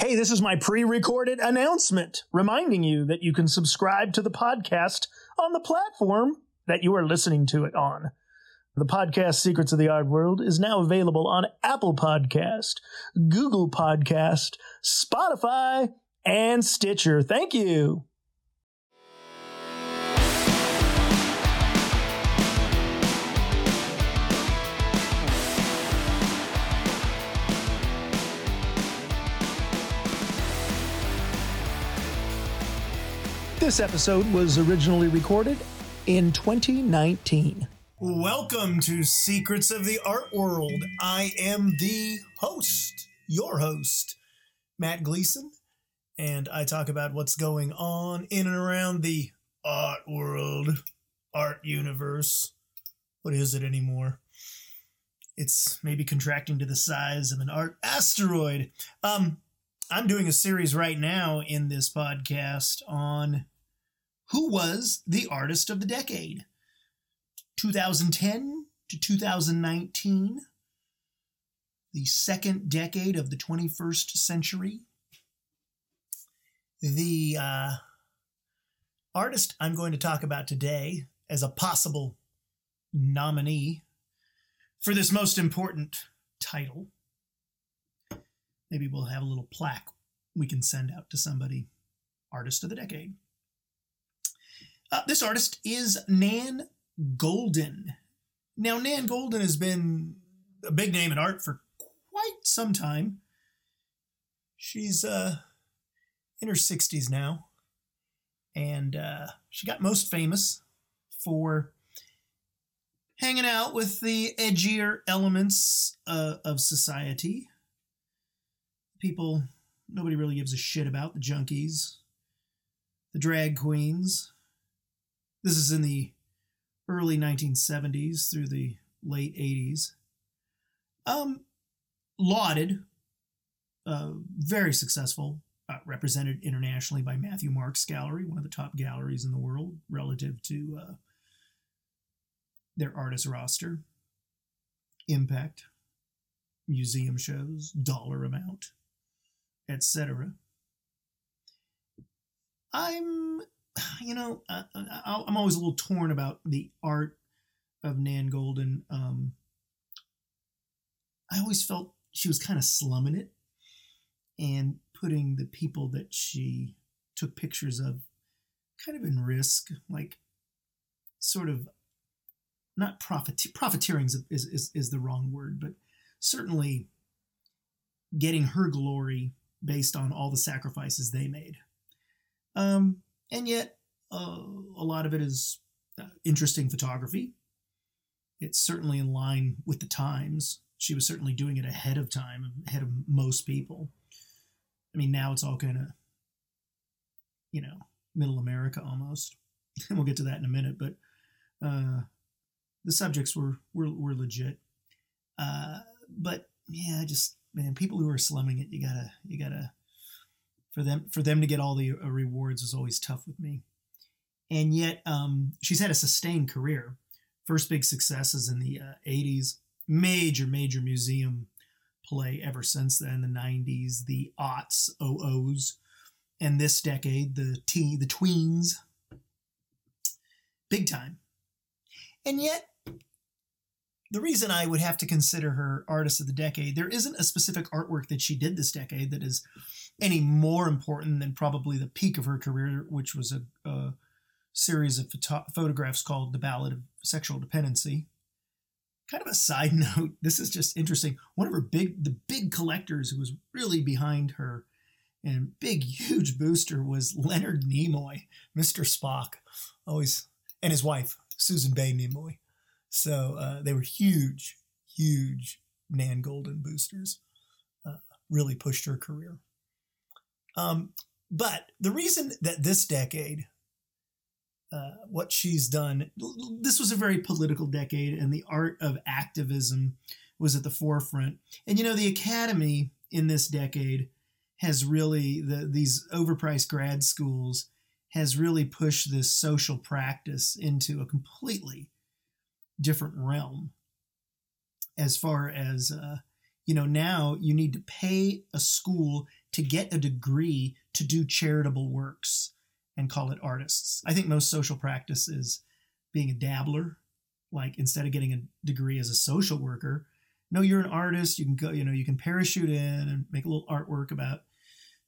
Hey, this is my pre recorded announcement reminding you that you can subscribe to the podcast on the platform that you are listening to it on. The podcast Secrets of the Art World is now available on Apple Podcast, Google Podcast, Spotify, and Stitcher. Thank you. This episode was originally recorded in 2019. Welcome to Secrets of the Art World. I am the host, your host, Matt Gleason, and I talk about what's going on in and around the art world, art universe. What is it anymore? It's maybe contracting to the size of an art asteroid. Um, I'm doing a series right now in this podcast on who was the artist of the decade. 2010 to 2019, the second decade of the 21st century. The uh, artist I'm going to talk about today as a possible nominee for this most important title. Maybe we'll have a little plaque we can send out to somebody. Artist of the Decade. Uh, this artist is Nan Goldin. Now, Nan Goldin has been a big name in art for quite some time. She's uh, in her 60s now, and uh, she got most famous for hanging out with the edgier elements uh, of society. People nobody really gives a shit about the junkies, the drag queens. This is in the early 1970s through the late 80s. Um, lauded, uh, very successful, uh, represented internationally by Matthew Marks Gallery, one of the top galleries in the world relative to uh, their artist roster, impact, museum shows, dollar amount etc. I'm, you know, uh I'm always a little torn about the art of Nan Goldin. Um, I always felt she was kind of slumming it and putting the people that she took pictures of kind of in risk, like sort of not profit profiteering is, is, is the wrong word, but certainly getting her glory based on all the sacrifices they made. Um, and yet, uh, a lot of it is uh, interesting photography. It's certainly in line with the times. She was certainly doing it ahead of time, ahead of most people. I mean, now it's all kind of, you know, middle America almost. And we'll get to that in a minute, but uh, the subjects were were, were legit. Uh, but yeah, just man, people who are slumming it, you gotta, you gotta, for them, for them to get all the uh, rewards is always tough with me. And yet, um, she's had a sustained career. First big successes in the uh, 80s, major, major museum play ever since then, the 90s, the aughts, OOs, and this decade, the T, the tweens. Big time. And yet, the reason I would have to consider her artist of the decade, there isn't a specific artwork that she did this decade that is any more important than probably the peak of her career, which was a, a series of photo- photographs called The Ballad of Sexual Dependency. Kind of a side note, this is just interesting. One of her big, the big collectors who was really behind her and big, huge booster was Leonard Nimoy, Mr. Spock, always, and his wife, Susan Bay Nimoy. So uh, they were huge, huge Nan Goldin boosters. Uh, really pushed her career. Um, but the reason that this decade, uh, what she's done, this was a very political decade, and the art of activism was at the forefront. And you know, the academy in this decade has really the these overpriced grad schools has really pushed this social practice into a completely different realm as far as uh, you know now you need to pay a school to get a degree to do charitable works and call it artists. I think most social practice is being a dabbler. Like instead of getting a degree as a social worker, no, you're an artist. You can go, you know, you can parachute in and make a little artwork about,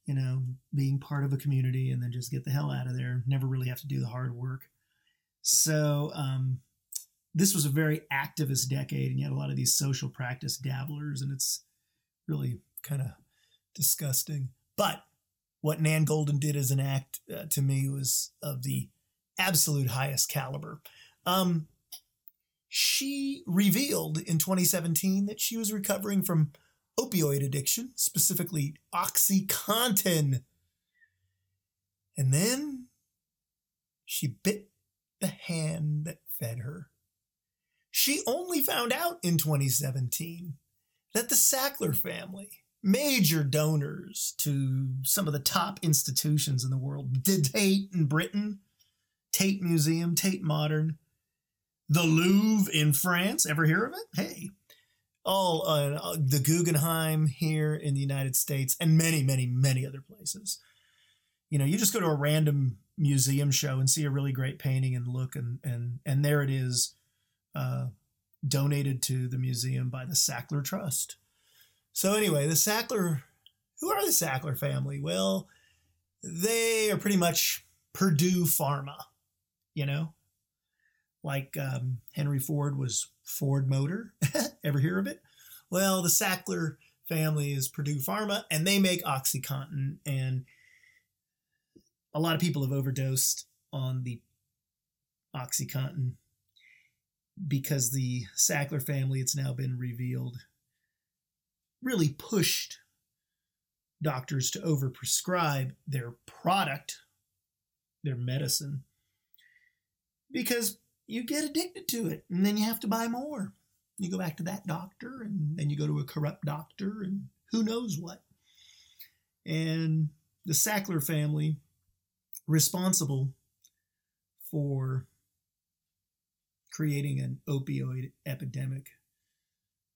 you know, being part of a community and then just get the hell out of there. Never really have to do the hard work. So, um, this was a very activist decade, and you had a lot of these social practice dabblers, and it's really kind of disgusting. But what Nan Goldin did as an act uh, to me was of the absolute highest caliber. Um, she revealed in 2017 that she was recovering from opioid addiction, specifically Oxycontin. And then she bit the hand that fed her. She only found out in 2017 that the Sackler family, major donors to some of the top institutions in the world, Tate in Britain, Tate Museum, Tate Modern, the Louvre in France. Ever hear of it? Hey. All uh, the Guggenheim here in the United States and many, many, many other places. You know, you just go to a random museum show and see a really great painting and look and and and there it is uh, donated to the museum by the Sackler Trust. So anyway, the Sackler, who are the Sackler family? Well, they are pretty much Purdue Pharma, you know, like um, Henry Ford was Ford Motor. Ever hear of it? Well, the Sackler family is Purdue Pharma, and they make OxyContin, and a lot of people have overdosed on the OxyContin because the Sackler family, it's now been revealed, really pushed doctors to overprescribe their product, their medicine, because you get addicted to it and then you have to buy more. You go back to that doctor and then you go to a corrupt doctor and who knows what. And the Sackler family, responsible for creating an opioid epidemic.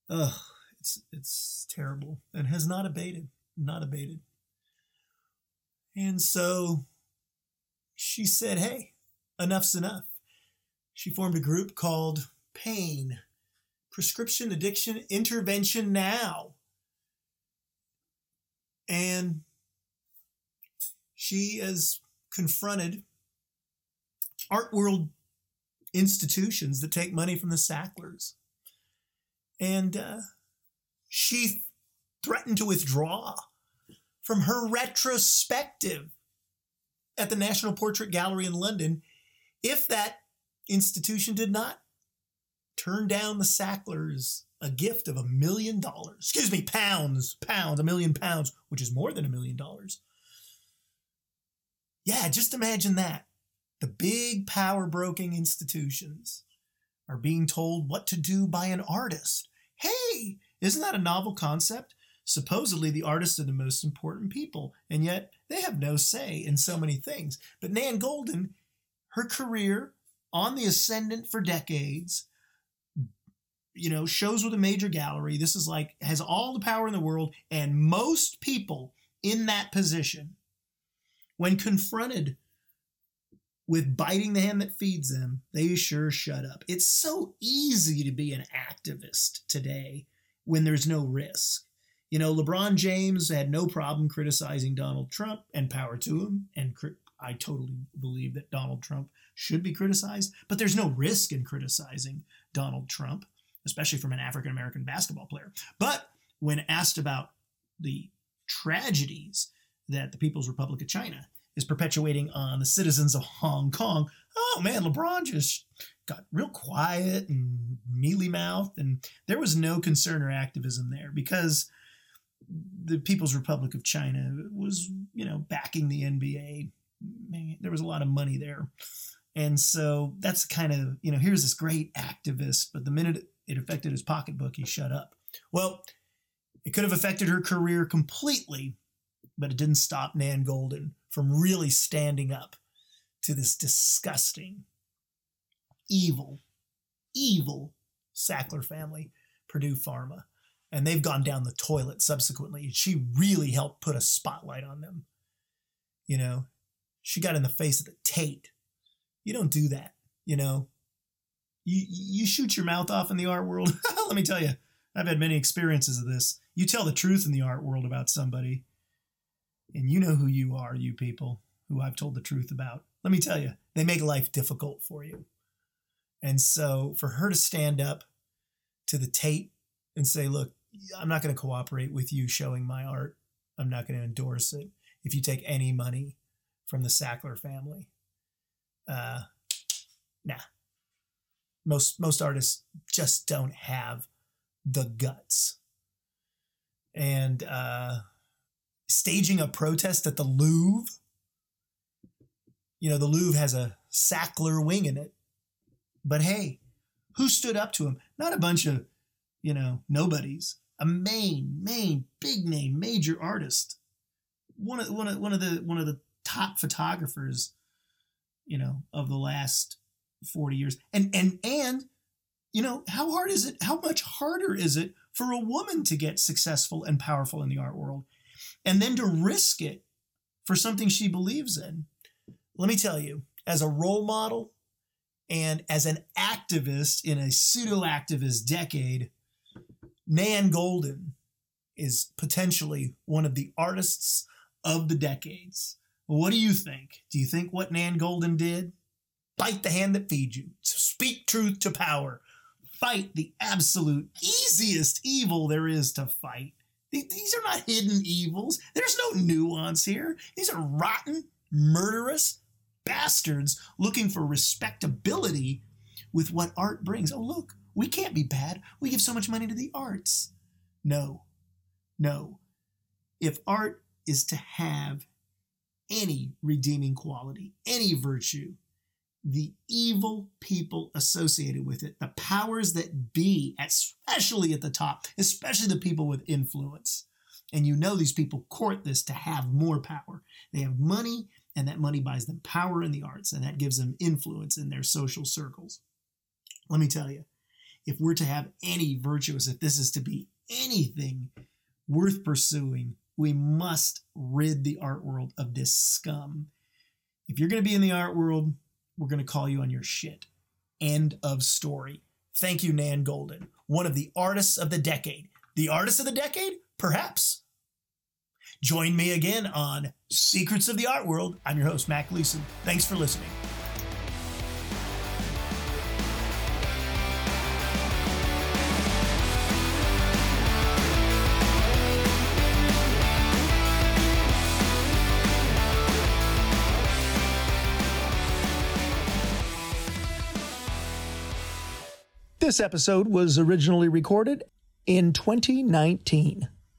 Ugh, it's it's terrible and has not abated, not abated. And so she said, "Hey, enough's enough." She formed a group called PAIN, Prescription Addiction Intervention Now. And she has confronted art world institutions that take money from the Sacklers. And uh, she threatened to withdraw from her retrospective at the National Portrait Gallery in London if that institution did not turn down the Sacklers a gift of a million dollars. Excuse me, pounds, pounds, a million pounds, which is more than a million dollars. Yeah, just imagine that. The big power broking institutions are being told what to do by an artist. Hey, isn't that a novel concept? Supposedly, the artists are the most important people, and yet they have no say in so many things. But Nan Goldin, her career on the ascendant for decades, you know, shows with a major gallery. This is like, has all the power in the world, and most people in that position, when confronted with biting the hand that feeds them, they sure shut up. It's so easy to be an activist today when there's no risk. You know, LeBron James had no problem criticizing Donald Trump, and power to him. And I totally believe that Donald Trump should be criticized, but there's no risk in criticizing Donald Trump, especially from an African American basketball player. But when asked about the tragedies that the People's Republic of China is perpetuating on the citizens of Hong Kong. Oh man, LeBron just got real quiet and mealy mouthed, and there was no concern or activism there because the People's Republic of China was, you know, backing the NBA. Man, there was a lot of money there. And so that's kind of, you know, here's this great activist, but the minute it affected his pocketbook, he shut up. Well, it could have affected her career completely, but it didn't stop Nan Goldin from really standing up to this disgusting, evil, evil Sackler family, Purdue Pharma. and they've gone down the toilet subsequently. She really helped put a spotlight on them. You know, she got in the face of the Tate. You don't do that, you know. You you shoot your mouth off in the art world. Let me tell you, I've had many experiences of this. You tell the truth in the art world about somebody, and you know who you are, you people who I've told the truth about. Let me tell you, they make life difficult for you. And so for her to stand up to the Tate and say, look, I'm not going to cooperate with you showing my art. I'm not going to endorse it if you take any money from the Sackler family. Uh, nah. Most most artists just don't have the guts. And uh, staging a protest at the Louvre. You know, the Louvre has a Sackler wing in it. But hey, who stood up to him? Not a bunch of, you know, nobodies. A main, main, big name, major artist. One of one of one of the one of the top photographers, you know, of the last 40 years. And and and you know, how hard is it? How much harder is it for a woman to get successful and powerful in the art world? And then to risk it for something she believes in. Let me tell you, as a role model and as an activist in a pseudo activist decade, Nan Goldin is potentially one of the artists of the decades. What do you think? Do you think what Nan Goldin did? Bite the hand that feeds you. Speak truth to power. Fight the absolute easiest evil there is to fight. These are not hidden evils. There's no nuance here. These are rotten, murderous bastards looking for respectability with what art brings. Oh, look, we can't be bad. We give so much money to the arts. No, no. If art is to have any redeeming quality, any virtue, the evil people associated with it, the powers that be, especially at the top, especially the people with influence. And you know these people court this to have more power. They have money, and that money buys them power in the arts, and that gives them influence in their social circles. Let me tell you, if we're to have any virtuous, if this is to be anything worth pursuing, we must rid the art world of this scum. If you're going to be in the art world, we're going to call you on your shit. End of story. Thank you, Nan Goldin, one of the artists of the decade. The artist of the decade? Perhaps. Join me again on Secrets of the Art World. I'm your host, Matt Gleason. Thanks for listening. This episode was originally recorded in 2019.